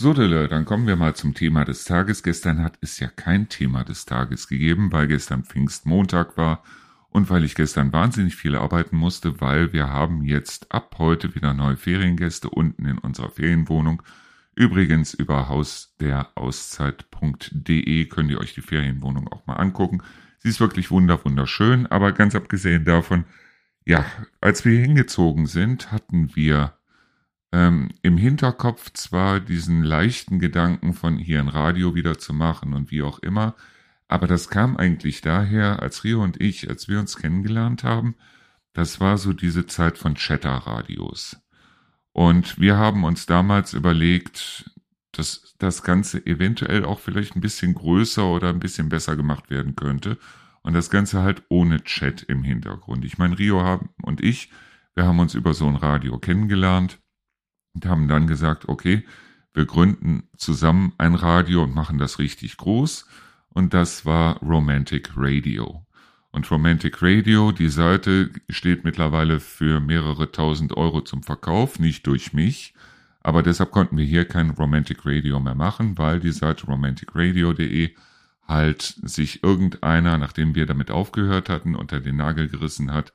So, dann kommen wir mal zum Thema des Tages. Gestern hat es ja kein Thema des Tages gegeben, weil gestern Pfingstmontag war und weil ich gestern wahnsinnig viel arbeiten musste, weil wir haben jetzt ab heute wieder neue Feriengäste unten in unserer Ferienwohnung. Übrigens über hausderauszeit.de könnt ihr euch die Ferienwohnung auch mal angucken. Sie ist wirklich wunder wunderschön, aber ganz abgesehen davon, ja, als wir hingezogen sind, hatten wir ähm, im Hinterkopf zwar diesen leichten Gedanken von hier ein Radio wieder zu machen und wie auch immer, aber das kam eigentlich daher, als Rio und ich, als wir uns kennengelernt haben, das war so diese Zeit von Chatter-Radios. Und wir haben uns damals überlegt, dass das Ganze eventuell auch vielleicht ein bisschen größer oder ein bisschen besser gemacht werden könnte. Und das Ganze halt ohne Chat im Hintergrund. Ich meine, Rio haben und ich, wir haben uns über so ein Radio kennengelernt und haben dann gesagt, okay, wir gründen zusammen ein Radio und machen das richtig groß und das war Romantic Radio. Und Romantic Radio, die Seite steht mittlerweile für mehrere tausend Euro zum Verkauf, nicht durch mich, aber deshalb konnten wir hier kein Romantic Radio mehr machen, weil die Seite romanticradio.de halt sich irgendeiner, nachdem wir damit aufgehört hatten, unter den Nagel gerissen hat.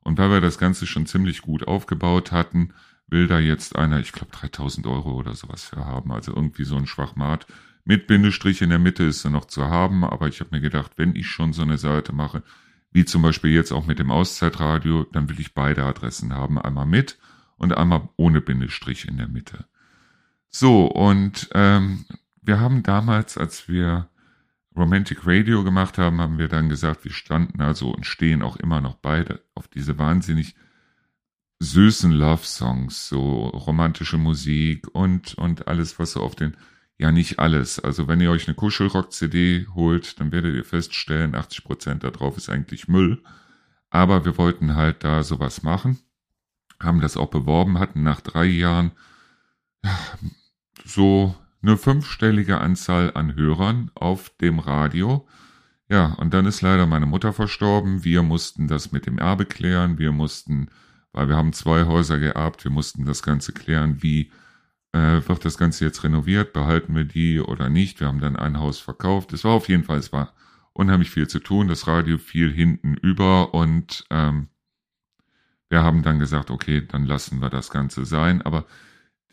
Und weil wir das Ganze schon ziemlich gut aufgebaut hatten, will da jetzt einer, ich glaube 3000 Euro oder sowas für haben, also irgendwie so ein Schwachmat. Mit Bindestrich in der Mitte ist er noch zu haben, aber ich habe mir gedacht, wenn ich schon so eine Seite mache, wie zum Beispiel jetzt auch mit dem Auszeitradio, dann will ich beide Adressen haben, einmal mit und einmal ohne Bindestrich in der Mitte. So, und ähm, wir haben damals, als wir Romantic Radio gemacht haben, haben wir dann gesagt, wir standen also und stehen auch immer noch beide auf diese wahnsinnig süßen Love-Songs, so romantische Musik und, und alles, was so auf den ja nicht alles. Also wenn ihr euch eine Kuschelrock-CD holt, dann werdet ihr feststellen, 80 Prozent darauf ist eigentlich Müll. Aber wir wollten halt da sowas machen, haben das auch beworben, hatten nach drei Jahren ja, so eine fünfstellige Anzahl an Hörern auf dem Radio. Ja, und dann ist leider meine Mutter verstorben. Wir mussten das mit dem Erbe klären. Wir mussten, weil wir haben zwei Häuser geerbt, wir mussten das Ganze klären, wie äh, wird das Ganze jetzt renoviert, behalten wir die oder nicht. Wir haben dann ein Haus verkauft. Es war auf jeden Fall, es war unheimlich viel zu tun. Das Radio fiel hinten über und ähm, wir haben dann gesagt, okay, dann lassen wir das Ganze sein. Aber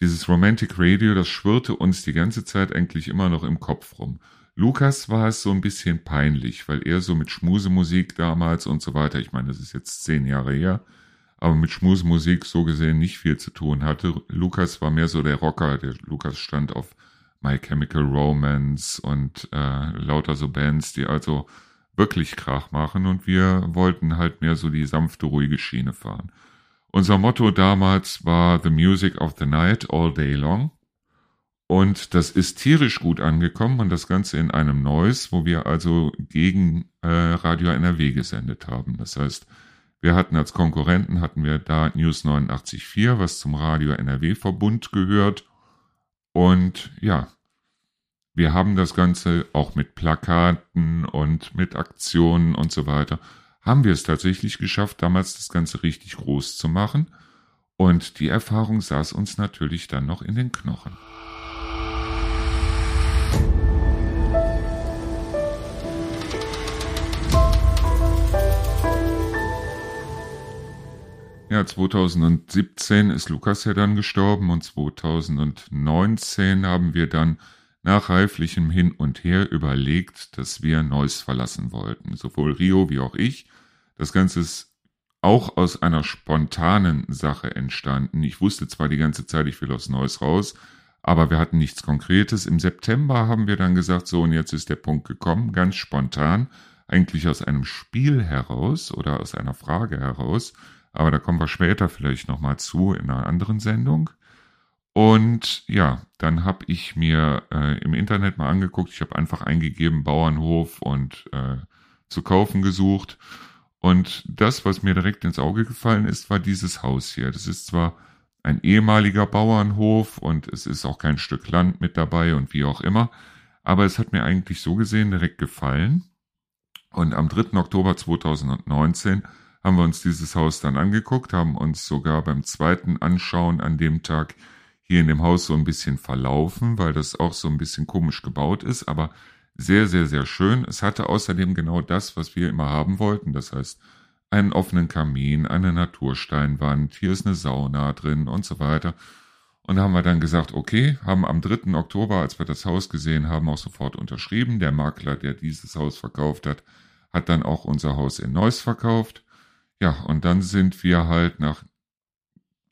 dieses Romantic Radio, das schwirrte uns die ganze Zeit eigentlich immer noch im Kopf rum. Lukas war es so ein bisschen peinlich, weil er so mit Schmusemusik damals und so weiter, ich meine, das ist jetzt zehn Jahre her, aber mit Schmusmusik so gesehen nicht viel zu tun hatte. Lukas war mehr so der Rocker. Der Lukas stand auf My Chemical Romance und äh, lauter so Bands, die also wirklich Krach machen und wir wollten halt mehr so die sanfte, ruhige Schiene fahren. Unser Motto damals war The Music of the Night All Day Long. Und das ist tierisch gut angekommen und das Ganze in einem Noise, wo wir also gegen äh, Radio NRW gesendet haben. Das heißt, wir hatten als Konkurrenten, hatten wir da News 89.4, was zum Radio NRW-Verbund gehört. Und ja, wir haben das Ganze auch mit Plakaten und mit Aktionen und so weiter, haben wir es tatsächlich geschafft, damals das Ganze richtig groß zu machen. Und die Erfahrung saß uns natürlich dann noch in den Knochen. Ja, 2017 ist Lukas ja dann gestorben und 2019 haben wir dann nach reiflichem Hin und Her überlegt, dass wir Neuss verlassen wollten. Sowohl Rio wie auch ich. Das Ganze ist auch aus einer spontanen Sache entstanden. Ich wusste zwar die ganze Zeit, ich will aus Neuss raus, aber wir hatten nichts Konkretes. Im September haben wir dann gesagt, so und jetzt ist der Punkt gekommen, ganz spontan, eigentlich aus einem Spiel heraus oder aus einer Frage heraus aber da kommen wir später vielleicht nochmal zu in einer anderen Sendung. Und ja, dann habe ich mir äh, im Internet mal angeguckt, ich habe einfach eingegeben Bauernhof und äh, zu kaufen gesucht. Und das, was mir direkt ins Auge gefallen ist, war dieses Haus hier. Das ist zwar ein ehemaliger Bauernhof und es ist auch kein Stück Land mit dabei und wie auch immer, aber es hat mir eigentlich so gesehen direkt gefallen. Und am 3. Oktober 2019 haben wir uns dieses Haus dann angeguckt, haben uns sogar beim zweiten Anschauen an dem Tag hier in dem Haus so ein bisschen verlaufen, weil das auch so ein bisschen komisch gebaut ist, aber sehr, sehr, sehr schön. Es hatte außerdem genau das, was wir immer haben wollten. Das heißt, einen offenen Kamin, eine Natursteinwand, hier ist eine Sauna drin und so weiter. Und haben wir dann gesagt, okay, haben am 3. Oktober, als wir das Haus gesehen haben, auch sofort unterschrieben. Der Makler, der dieses Haus verkauft hat, hat dann auch unser Haus in Neuss verkauft. Ja, und dann sind wir halt nach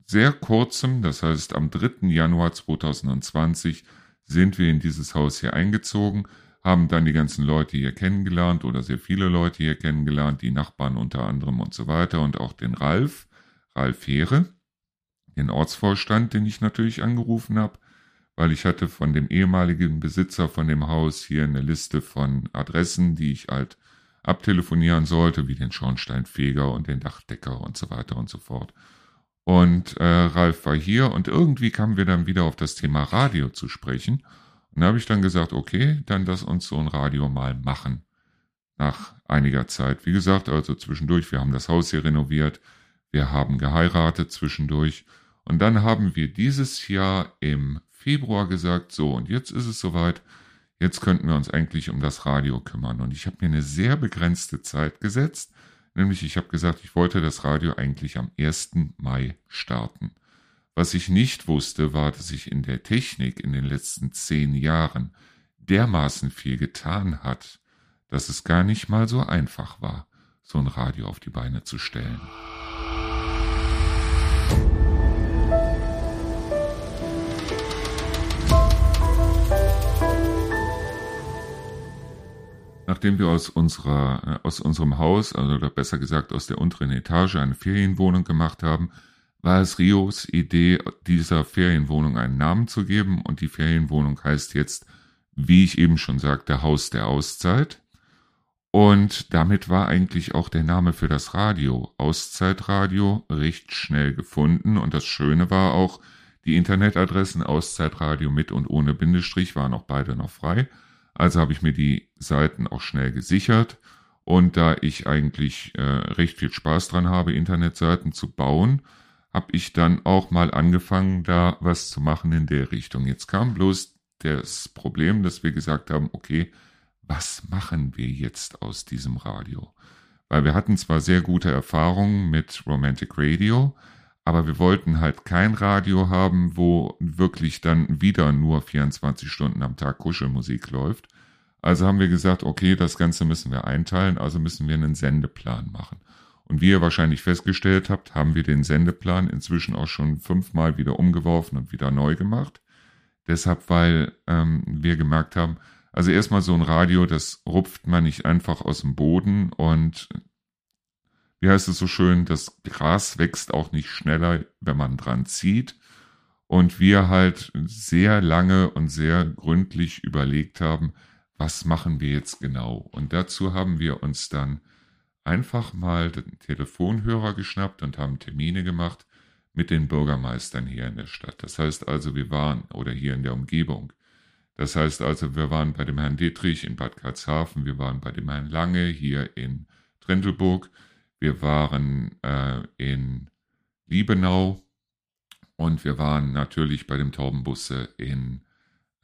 sehr kurzem, das heißt am 3. Januar 2020, sind wir in dieses Haus hier eingezogen, haben dann die ganzen Leute hier kennengelernt oder sehr viele Leute hier kennengelernt, die Nachbarn unter anderem und so weiter und auch den Ralf, Ralf Heere den Ortsvorstand, den ich natürlich angerufen habe, weil ich hatte von dem ehemaligen Besitzer von dem Haus hier eine Liste von Adressen, die ich halt abtelefonieren sollte, wie den Schornsteinfeger und den Dachdecker und so weiter und so fort. Und äh, Ralf war hier und irgendwie kamen wir dann wieder auf das Thema Radio zu sprechen. Und da habe ich dann gesagt, okay, dann lass uns so ein Radio mal machen. Nach einiger Zeit. Wie gesagt, also zwischendurch, wir haben das Haus hier renoviert, wir haben geheiratet zwischendurch und dann haben wir dieses Jahr im Februar gesagt, so, und jetzt ist es soweit, jetzt könnten wir uns eigentlich um das Radio kümmern. Und ich habe mir eine sehr begrenzte Zeit gesetzt, nämlich ich habe gesagt, ich wollte das Radio eigentlich am 1. Mai starten. Was ich nicht wusste, war, dass sich in der Technik in den letzten zehn Jahren dermaßen viel getan hat, dass es gar nicht mal so einfach war, so ein Radio auf die Beine zu stellen. Nachdem wir aus unserer, äh, aus unserem Haus, also oder besser gesagt aus der unteren Etage eine Ferienwohnung gemacht haben, war es Rios Idee, dieser Ferienwohnung einen Namen zu geben und die Ferienwohnung heißt jetzt, wie ich eben schon sagte, Haus der Auszeit. Und damit war eigentlich auch der Name für das Radio, Auszeitradio, recht schnell gefunden. Und das Schöne war auch, die Internetadressen Auszeitradio mit und ohne Bindestrich waren auch beide noch frei. Also habe ich mir die Seiten auch schnell gesichert. Und da ich eigentlich äh, recht viel Spaß dran habe, Internetseiten zu bauen, habe ich dann auch mal angefangen, da was zu machen in der Richtung. Jetzt kam bloß das Problem, dass wir gesagt haben, okay, was machen wir jetzt aus diesem Radio? Weil wir hatten zwar sehr gute Erfahrungen mit Romantic Radio, aber wir wollten halt kein Radio haben, wo wirklich dann wieder nur 24 Stunden am Tag Kuschelmusik läuft. Also haben wir gesagt, okay, das Ganze müssen wir einteilen, also müssen wir einen Sendeplan machen. Und wie ihr wahrscheinlich festgestellt habt, haben wir den Sendeplan inzwischen auch schon fünfmal wieder umgeworfen und wieder neu gemacht. Deshalb, weil ähm, wir gemerkt haben, also erstmal so ein Radio, das rupft man nicht einfach aus dem Boden und wie heißt es so schön, das Gras wächst auch nicht schneller, wenn man dran zieht. Und wir halt sehr lange und sehr gründlich überlegt haben, was machen wir jetzt genau? Und dazu haben wir uns dann einfach mal den Telefonhörer geschnappt und haben Termine gemacht mit den Bürgermeistern hier in der Stadt. Das heißt also, wir waren, oder hier in der Umgebung. Das heißt also, wir waren bei dem Herrn Dietrich in Bad Karlshafen, wir waren bei dem Herrn Lange hier in Trendelburg, wir waren äh, in Liebenau und wir waren natürlich bei dem Taubenbusse in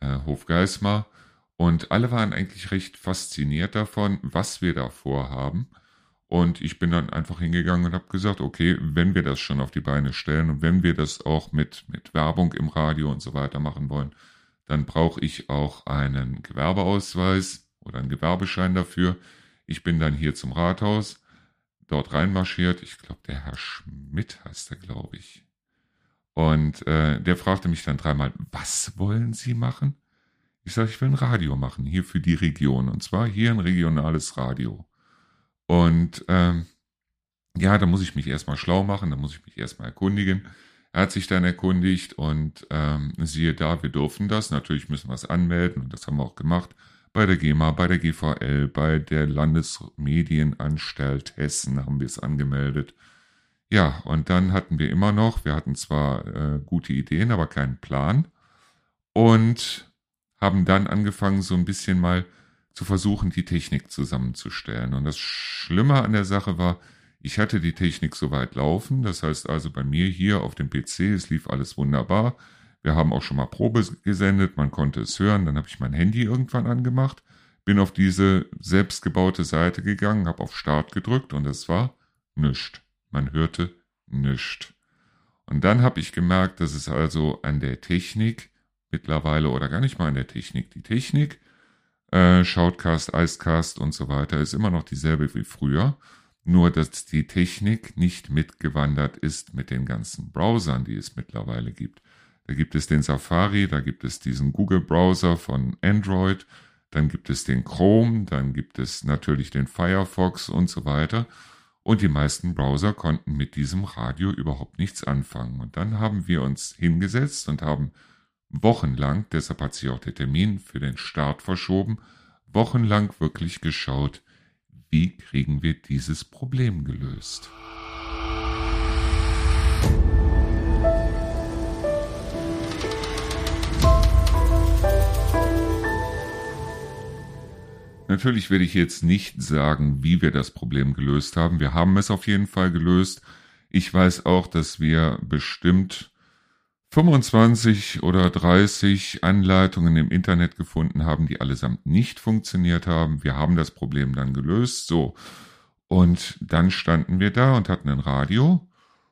äh, Hofgeismar. Und alle waren eigentlich recht fasziniert davon, was wir da vorhaben. Und ich bin dann einfach hingegangen und habe gesagt, okay, wenn wir das schon auf die Beine stellen und wenn wir das auch mit, mit Werbung im Radio und so weiter machen wollen, dann brauche ich auch einen Gewerbeausweis oder einen Gewerbeschein dafür. Ich bin dann hier zum Rathaus, dort reinmarschiert. Ich glaube, der Herr Schmidt heißt er, glaube ich. Und äh, der fragte mich dann dreimal, was wollen Sie machen? Ich sage, ich will ein Radio machen, hier für die Region. Und zwar hier ein regionales Radio. Und ähm, ja, da muss ich mich erstmal schlau machen, da muss ich mich erstmal erkundigen. Er hat sich dann erkundigt und ähm, siehe da, wir dürfen das. Natürlich müssen wir es anmelden und das haben wir auch gemacht bei der GEMA, bei der GVL, bei der Landesmedienanstalt Hessen haben wir es angemeldet. Ja, und dann hatten wir immer noch, wir hatten zwar äh, gute Ideen, aber keinen Plan und haben dann angefangen, so ein bisschen mal zu versuchen, die Technik zusammenzustellen. Und das Schlimme an der Sache war, ich hatte die Technik soweit laufen, das heißt also bei mir hier auf dem PC, es lief alles wunderbar. Wir haben auch schon mal Probe gesendet, man konnte es hören. Dann habe ich mein Handy irgendwann angemacht, bin auf diese selbstgebaute Seite gegangen, habe auf Start gedrückt und es war nichts. Man hörte nichts. Und dann habe ich gemerkt, dass es also an der Technik mittlerweile oder gar nicht mal an der Technik. Die Technik, äh, Shoutcast, Icecast und so weiter, ist immer noch dieselbe wie früher. Nur, dass die Technik nicht mitgewandert ist mit den ganzen Browsern, die es mittlerweile gibt. Da gibt es den Safari, da gibt es diesen Google-Browser von Android, dann gibt es den Chrome, dann gibt es natürlich den Firefox und so weiter. Und die meisten Browser konnten mit diesem Radio überhaupt nichts anfangen. Und dann haben wir uns hingesetzt und haben wochenlang, deshalb hat sich auch der Termin für den Start verschoben, wochenlang wirklich geschaut, wie kriegen wir dieses Problem gelöst. Natürlich werde ich jetzt nicht sagen, wie wir das Problem gelöst haben. Wir haben es auf jeden Fall gelöst. Ich weiß auch, dass wir bestimmt 25 oder 30 Anleitungen im Internet gefunden haben, die allesamt nicht funktioniert haben. Wir haben das Problem dann gelöst. So. Und dann standen wir da und hatten ein Radio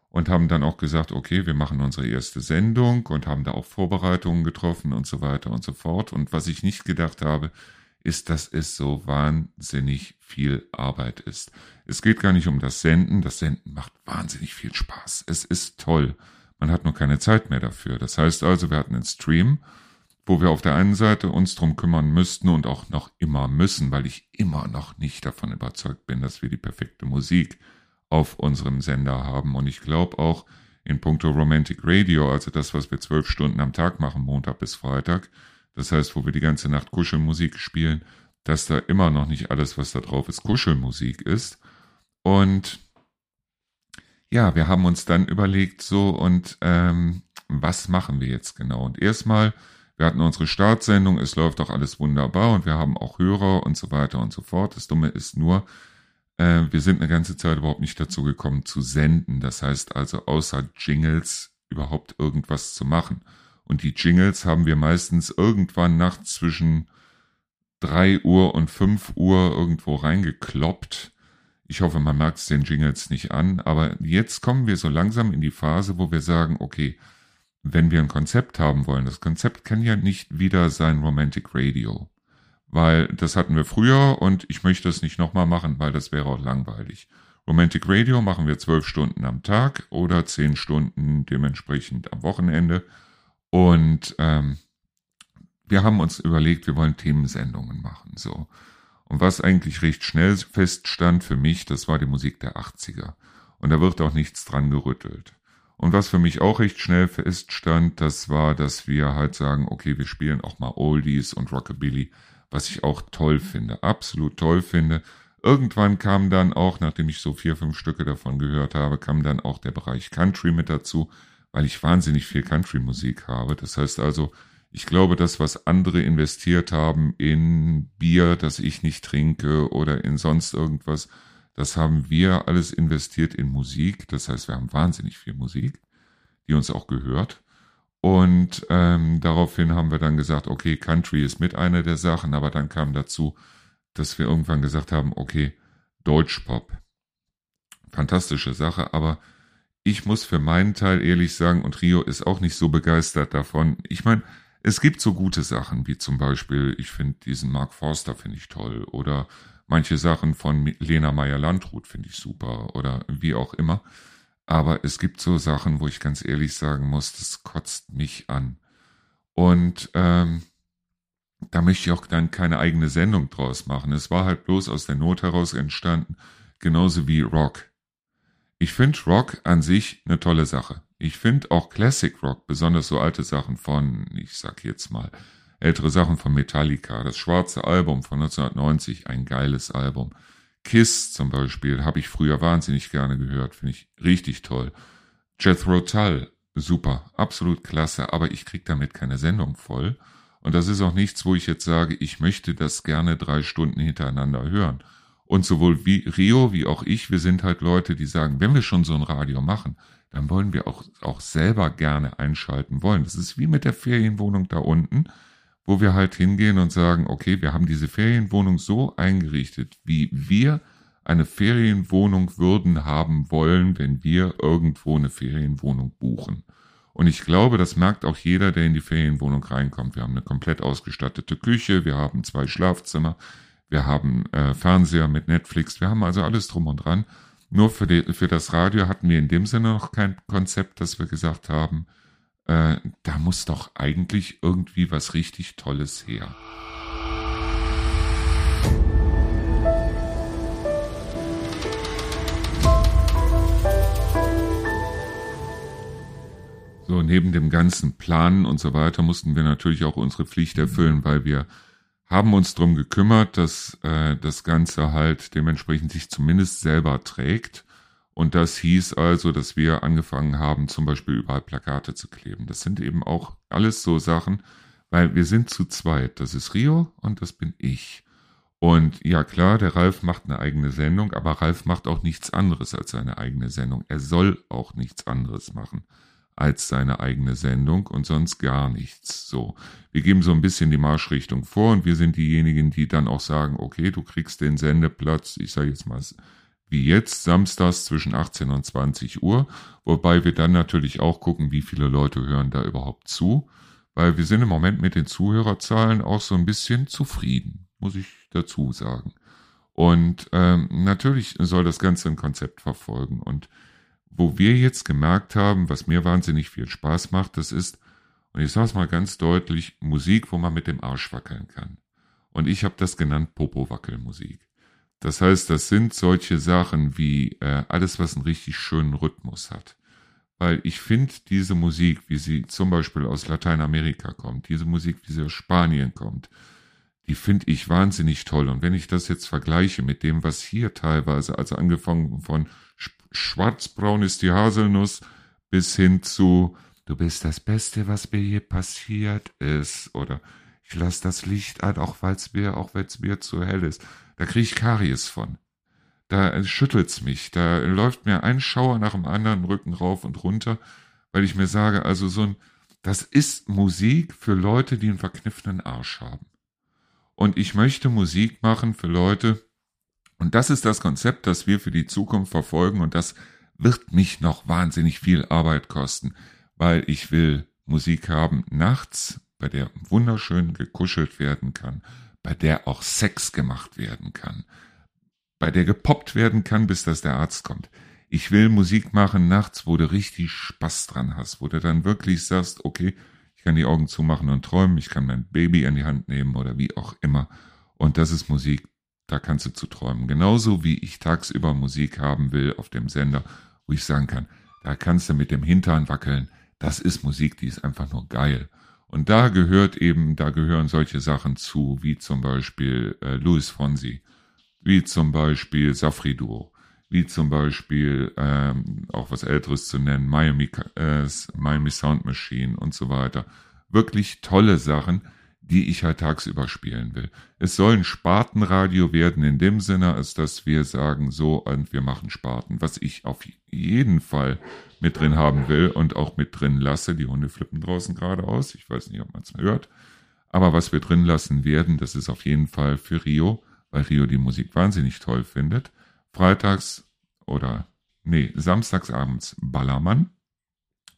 und haben dann auch gesagt, okay, wir machen unsere erste Sendung und haben da auch Vorbereitungen getroffen und so weiter und so fort. Und was ich nicht gedacht habe, ist, dass es so wahnsinnig viel Arbeit ist. Es geht gar nicht um das Senden. Das Senden macht wahnsinnig viel Spaß. Es ist toll. Man hat nur keine Zeit mehr dafür. Das heißt also, wir hatten einen Stream, wo wir auf der einen Seite uns drum kümmern müssten und auch noch immer müssen, weil ich immer noch nicht davon überzeugt bin, dass wir die perfekte Musik auf unserem Sender haben. Und ich glaube auch in puncto Romantic Radio, also das, was wir zwölf Stunden am Tag machen, Montag bis Freitag, das heißt, wo wir die ganze Nacht Kuschelmusik spielen, dass da immer noch nicht alles, was da drauf ist, Kuschelmusik ist. Und ja, wir haben uns dann überlegt, so und ähm, was machen wir jetzt genau? Und erstmal, wir hatten unsere Startsendung, es läuft auch alles wunderbar und wir haben auch Hörer und so weiter und so fort. Das Dumme ist nur, äh, wir sind eine ganze Zeit überhaupt nicht dazu gekommen zu senden. Das heißt also, außer Jingles überhaupt irgendwas zu machen. Und die Jingles haben wir meistens irgendwann nachts zwischen drei Uhr und fünf Uhr irgendwo reingekloppt. Ich hoffe, man merkt es den Jingles nicht an, aber jetzt kommen wir so langsam in die Phase, wo wir sagen, okay, wenn wir ein Konzept haben wollen, das Konzept kann ja nicht wieder sein Romantic Radio, weil das hatten wir früher und ich möchte es nicht nochmal machen, weil das wäre auch langweilig. Romantic Radio machen wir zwölf Stunden am Tag oder zehn Stunden dementsprechend am Wochenende und ähm, wir haben uns überlegt, wir wollen Themensendungen machen, so. Und was eigentlich recht schnell feststand für mich, das war die Musik der 80er. Und da wird auch nichts dran gerüttelt. Und was für mich auch recht schnell feststand, das war, dass wir halt sagen, okay, wir spielen auch mal Oldies und Rockabilly, was ich auch toll finde, absolut toll finde. Irgendwann kam dann auch, nachdem ich so vier, fünf Stücke davon gehört habe, kam dann auch der Bereich Country mit dazu, weil ich wahnsinnig viel Country-Musik habe. Das heißt also, ich glaube, das, was andere investiert haben in Bier, das ich nicht trinke oder in sonst irgendwas, das haben wir alles investiert in Musik. Das heißt, wir haben wahnsinnig viel Musik, die uns auch gehört. Und ähm, daraufhin haben wir dann gesagt, okay, Country ist mit einer der Sachen, aber dann kam dazu, dass wir irgendwann gesagt haben, okay, Deutschpop. Fantastische Sache, aber ich muss für meinen Teil ehrlich sagen, und Rio ist auch nicht so begeistert davon. Ich meine, es gibt so gute Sachen, wie zum Beispiel, ich finde diesen Mark Forster finde ich toll oder manche Sachen von Lena Meyer-Landrut finde ich super oder wie auch immer. Aber es gibt so Sachen, wo ich ganz ehrlich sagen muss, das kotzt mich an. Und ähm, da möchte ich auch dann keine eigene Sendung draus machen. Es war halt bloß aus der Not heraus entstanden, genauso wie Rock. Ich finde Rock an sich eine tolle Sache. Ich finde auch Classic Rock, besonders so alte Sachen von, ich sag jetzt mal, ältere Sachen von Metallica, das schwarze Album von 1990, ein geiles Album. Kiss zum Beispiel habe ich früher wahnsinnig gerne gehört, finde ich richtig toll. Jethro Tull, super, absolut klasse, aber ich krieg damit keine Sendung voll. Und das ist auch nichts, wo ich jetzt sage, ich möchte das gerne drei Stunden hintereinander hören. Und sowohl wie Rio wie auch ich, wir sind halt Leute, die sagen, wenn wir schon so ein Radio machen, dann wollen wir auch, auch selber gerne einschalten wollen. Das ist wie mit der Ferienwohnung da unten, wo wir halt hingehen und sagen, okay, wir haben diese Ferienwohnung so eingerichtet, wie wir eine Ferienwohnung würden haben wollen, wenn wir irgendwo eine Ferienwohnung buchen. Und ich glaube, das merkt auch jeder, der in die Ferienwohnung reinkommt. Wir haben eine komplett ausgestattete Küche, wir haben zwei Schlafzimmer, wir haben äh, Fernseher mit Netflix, wir haben also alles drum und dran. Nur für, die, für das Radio hatten wir in dem Sinne noch kein Konzept, dass wir gesagt haben, äh, da muss doch eigentlich irgendwie was richtig Tolles her. So, neben dem ganzen Planen und so weiter mussten wir natürlich auch unsere Pflicht erfüllen, weil wir haben uns drum gekümmert, dass äh, das Ganze halt dementsprechend sich zumindest selber trägt. Und das hieß also, dass wir angefangen haben, zum Beispiel überall Plakate zu kleben. Das sind eben auch alles so Sachen, weil wir sind zu zweit. Das ist Rio und das bin ich. Und ja klar, der Ralf macht eine eigene Sendung, aber Ralf macht auch nichts anderes als seine eigene Sendung. Er soll auch nichts anderes machen als seine eigene Sendung und sonst gar nichts. So, wir geben so ein bisschen die Marschrichtung vor und wir sind diejenigen, die dann auch sagen, okay, du kriegst den Sendeplatz, ich sage jetzt mal wie jetzt, samstags zwischen 18 und 20 Uhr, wobei wir dann natürlich auch gucken, wie viele Leute hören da überhaupt zu, weil wir sind im Moment mit den Zuhörerzahlen auch so ein bisschen zufrieden, muss ich dazu sagen. Und ähm, natürlich soll das Ganze ein Konzept verfolgen und wo wir jetzt gemerkt haben, was mir wahnsinnig viel Spaß macht, das ist, und ich sage es mal ganz deutlich, Musik, wo man mit dem Arsch wackeln kann. Und ich habe das genannt Popo-Wackelmusik. Das heißt, das sind solche Sachen wie äh, alles, was einen richtig schönen Rhythmus hat. Weil ich finde diese Musik, wie sie zum Beispiel aus Lateinamerika kommt, diese Musik, wie sie aus Spanien kommt, die finde ich wahnsinnig toll. Und wenn ich das jetzt vergleiche mit dem, was hier teilweise, also angefangen von schwarzbraun ist die Haselnuss bis hin zu Du bist das Beste, was mir je passiert ist oder ich lasse das Licht an, auch weil's mir, auch wenn's mir zu hell ist. Da krieg ich Karies von. Da schüttelt's mich. Da läuft mir ein Schauer nach dem anderen Rücken rauf und runter, weil ich mir sage, also so ein, das ist Musik für Leute, die einen verkniffenen Arsch haben. Und ich möchte Musik machen für Leute, und das ist das Konzept, das wir für die Zukunft verfolgen und das wird mich noch wahnsinnig viel Arbeit kosten, weil ich will Musik haben nachts, bei der wunderschön gekuschelt werden kann, bei der auch Sex gemacht werden kann, bei der gepoppt werden kann, bis dass der Arzt kommt. Ich will Musik machen nachts, wo du richtig Spaß dran hast, wo du dann wirklich sagst, okay, kann die Augen zumachen und träumen, ich kann mein Baby in die Hand nehmen oder wie auch immer. Und das ist Musik, da kannst du zu träumen. Genauso wie ich tagsüber Musik haben will auf dem Sender, wo ich sagen kann, da kannst du mit dem Hintern wackeln. Das ist Musik, die ist einfach nur geil. Und da gehört eben, da gehören solche Sachen zu, wie zum Beispiel äh, Louis Fonsi, wie zum Beispiel Safri Duo, wie zum Beispiel ähm, auch was Älteres zu nennen, Miami, äh, Miami Sound Machine und so weiter. Wirklich tolle Sachen, die ich halt tagsüber spielen will. Es soll ein Spartenradio werden in dem Sinne, als dass wir sagen, so, und wir machen Sparten. Was ich auf jeden Fall mit drin haben will und auch mit drin lasse. Die Hunde flippen draußen gerade aus. Ich weiß nicht, ob man es hört. Aber was wir drin lassen werden, das ist auf jeden Fall für Rio, weil Rio die Musik wahnsinnig toll findet. Freitags oder, nee, samstagsabends Ballermann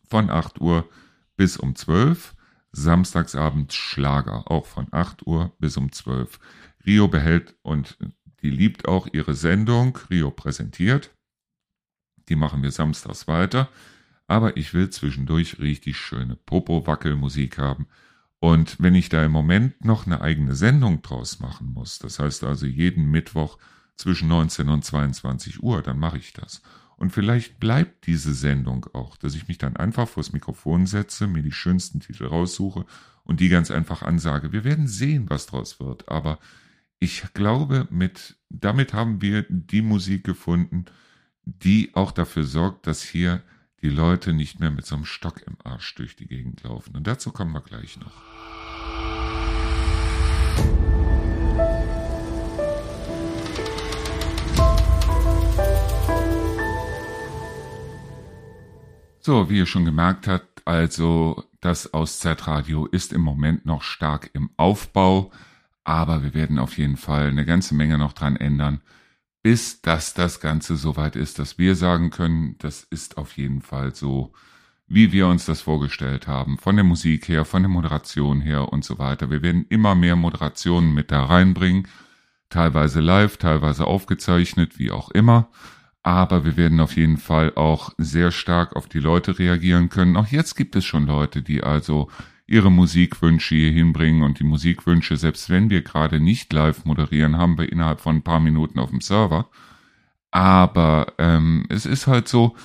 von 8 Uhr bis um 12 Uhr Samstagsabend Schlager, auch von 8 Uhr bis um 12. Rio behält und die liebt auch ihre Sendung. Rio präsentiert. Die machen wir samstags weiter. Aber ich will zwischendurch richtig schöne Popo-Wackelmusik haben. Und wenn ich da im Moment noch eine eigene Sendung draus machen muss, das heißt also jeden Mittwoch zwischen 19 und 22 Uhr, dann mache ich das. Und vielleicht bleibt diese Sendung auch, dass ich mich dann einfach vors Mikrofon setze, mir die schönsten Titel raussuche und die ganz einfach ansage. Wir werden sehen, was draus wird. Aber ich glaube, mit, damit haben wir die Musik gefunden, die auch dafür sorgt, dass hier die Leute nicht mehr mit so einem Stock im Arsch durch die Gegend laufen. Und dazu kommen wir gleich noch. So, wie ihr schon gemerkt habt, also das Auszeitradio ist im Moment noch stark im Aufbau, aber wir werden auf jeden Fall eine ganze Menge noch dran ändern, bis dass das Ganze soweit ist, dass wir sagen können, das ist auf jeden Fall so, wie wir uns das vorgestellt haben, von der Musik her, von der Moderation her und so weiter. Wir werden immer mehr Moderationen mit da reinbringen, teilweise live, teilweise aufgezeichnet, wie auch immer. Aber wir werden auf jeden Fall auch sehr stark auf die Leute reagieren können. Auch jetzt gibt es schon Leute, die also ihre Musikwünsche hier hinbringen und die Musikwünsche, selbst wenn wir gerade nicht live moderieren, haben wir innerhalb von ein paar Minuten auf dem Server. Aber ähm, es ist halt so,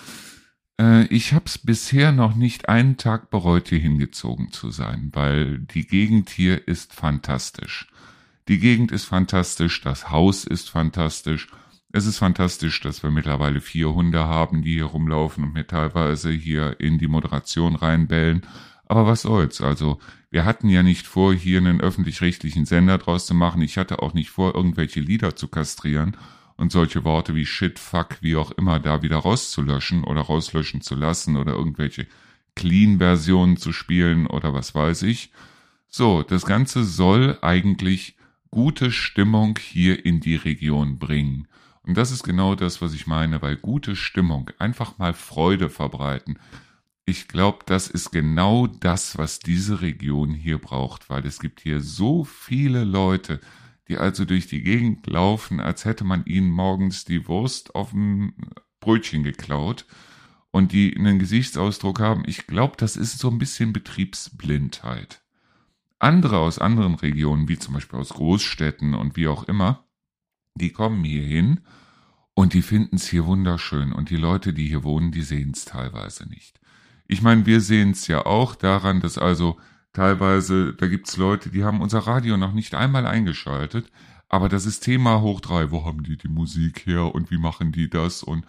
äh, ich habe es bisher noch nicht einen Tag bereut, hier hingezogen zu sein, weil die Gegend hier ist fantastisch. Die Gegend ist fantastisch, das Haus ist fantastisch es ist fantastisch, dass wir mittlerweile vier Hunde haben, die hier rumlaufen und mir teilweise hier in die Moderation reinbellen. Aber was soll's? Also, wir hatten ja nicht vor, hier einen öffentlich-rechtlichen Sender draus zu machen. Ich hatte auch nicht vor, irgendwelche Lieder zu kastrieren und solche Worte wie Shit, Fuck, wie auch immer da wieder rauszulöschen oder rauslöschen zu lassen oder irgendwelche Clean-Versionen zu spielen oder was weiß ich. So, das Ganze soll eigentlich gute Stimmung hier in die Region bringen. Und das ist genau das, was ich meine, weil gute Stimmung, einfach mal Freude verbreiten. Ich glaube, das ist genau das, was diese Region hier braucht, weil es gibt hier so viele Leute, die also durch die Gegend laufen, als hätte man ihnen morgens die Wurst auf dem Brötchen geklaut und die einen Gesichtsausdruck haben. Ich glaube, das ist so ein bisschen Betriebsblindheit. Andere aus anderen Regionen, wie zum Beispiel aus Großstädten und wie auch immer, die kommen hier hin und die finden es hier wunderschön. Und die Leute, die hier wohnen, die sehen es teilweise nicht. Ich meine, wir sehen es ja auch daran, dass also teilweise, da gibt's Leute, die haben unser Radio noch nicht einmal eingeschaltet, aber das ist Thema hoch drei. Wo haben die die Musik her und wie machen die das? Und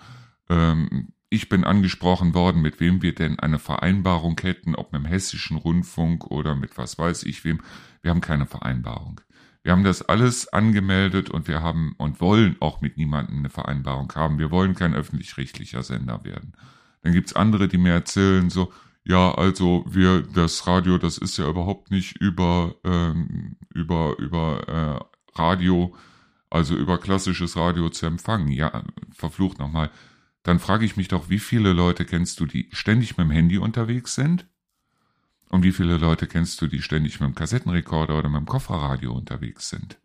ähm, ich bin angesprochen worden, mit wem wir denn eine Vereinbarung hätten, ob mit dem hessischen Rundfunk oder mit was weiß ich wem. Wir haben keine Vereinbarung. Wir haben das alles angemeldet und wir haben und wollen auch mit niemandem eine Vereinbarung haben. Wir wollen kein öffentlich-rechtlicher Sender werden. Dann gibt's andere, die mir erzählen so, ja, also wir, das Radio, das ist ja überhaupt nicht über, ähm, über, über äh, Radio, also über klassisches Radio zu empfangen. Ja, verflucht nochmal. Dann frage ich mich doch, wie viele Leute kennst du, die ständig mit dem Handy unterwegs sind? Und wie viele Leute kennst du, die ständig mit dem Kassettenrekorder oder mit dem Kofferradio unterwegs sind?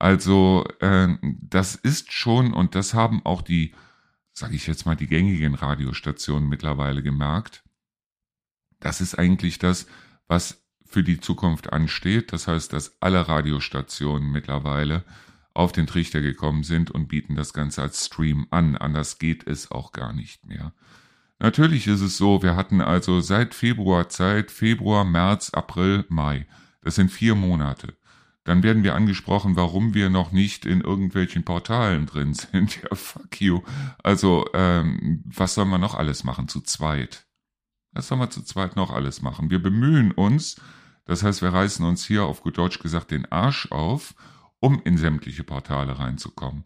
Also äh, das ist schon, und das haben auch die, sage ich jetzt mal, die gängigen Radiostationen mittlerweile gemerkt, das ist eigentlich das, was für die Zukunft ansteht. Das heißt, dass alle Radiostationen mittlerweile auf den Trichter gekommen sind und bieten das Ganze als Stream an. Anders geht es auch gar nicht mehr. Natürlich ist es so, wir hatten also seit Februar Zeit, Februar, März, April, Mai. Das sind vier Monate. Dann werden wir angesprochen, warum wir noch nicht in irgendwelchen Portalen drin sind. Ja, fuck you. Also, ähm, was soll man noch alles machen zu zweit? Was soll man zu zweit noch alles machen? Wir bemühen uns, das heißt, wir reißen uns hier auf gut Deutsch gesagt den Arsch auf, um in sämtliche Portale reinzukommen.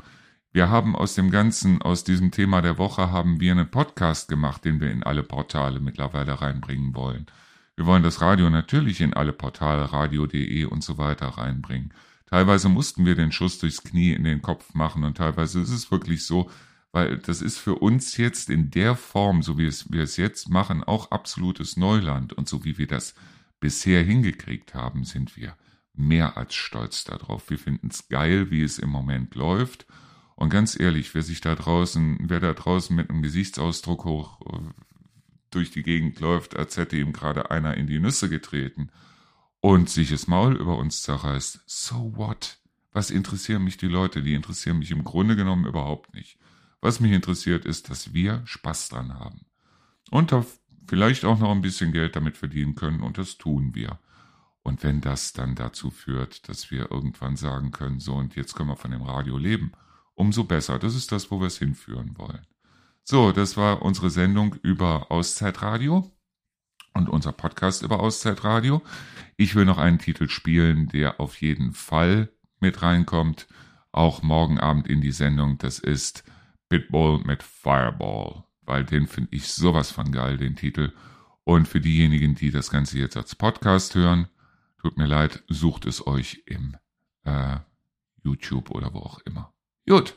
Wir haben aus dem Ganzen, aus diesem Thema der Woche, haben wir einen Podcast gemacht, den wir in alle Portale mittlerweile reinbringen wollen. Wir wollen das Radio natürlich in alle Portale, radio.de und so weiter reinbringen. Teilweise mussten wir den Schuss durchs Knie in den Kopf machen und teilweise ist es wirklich so, weil das ist für uns jetzt in der Form, so wie es, wir es jetzt machen, auch absolutes Neuland und so wie wir das bisher hingekriegt haben, sind wir mehr als stolz darauf. Wir finden es geil, wie es im Moment läuft und ganz ehrlich, wer sich da draußen, wer da draußen mit einem Gesichtsausdruck hoch durch die Gegend läuft, als hätte ihm gerade einer in die Nüsse getreten und sich das Maul über uns zerreißt, so what? Was interessieren mich die Leute? Die interessieren mich im Grunde genommen überhaupt nicht. Was mich interessiert, ist, dass wir Spaß dran haben. Und vielleicht auch noch ein bisschen Geld damit verdienen können, und das tun wir. Und wenn das dann dazu führt, dass wir irgendwann sagen können, so und jetzt können wir von dem Radio leben, umso besser. Das ist das, wo wir es hinführen wollen. So, das war unsere Sendung über Auszeitradio und unser Podcast über Auszeitradio. Ich will noch einen Titel spielen, der auf jeden Fall mit reinkommt, auch morgen Abend in die Sendung. Das ist Pitbull mit Fireball weil den finde ich sowas von geil, den Titel. Und für diejenigen, die das Ganze jetzt als Podcast hören, tut mir leid, sucht es euch im äh, YouTube oder wo auch immer. Gut,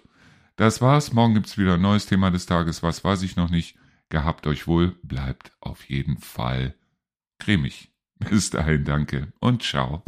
das war's. Morgen gibt's wieder ein neues Thema des Tages. Was weiß ich noch nicht. Gehabt euch wohl, bleibt auf jeden Fall cremig. Bis dahin, danke und ciao.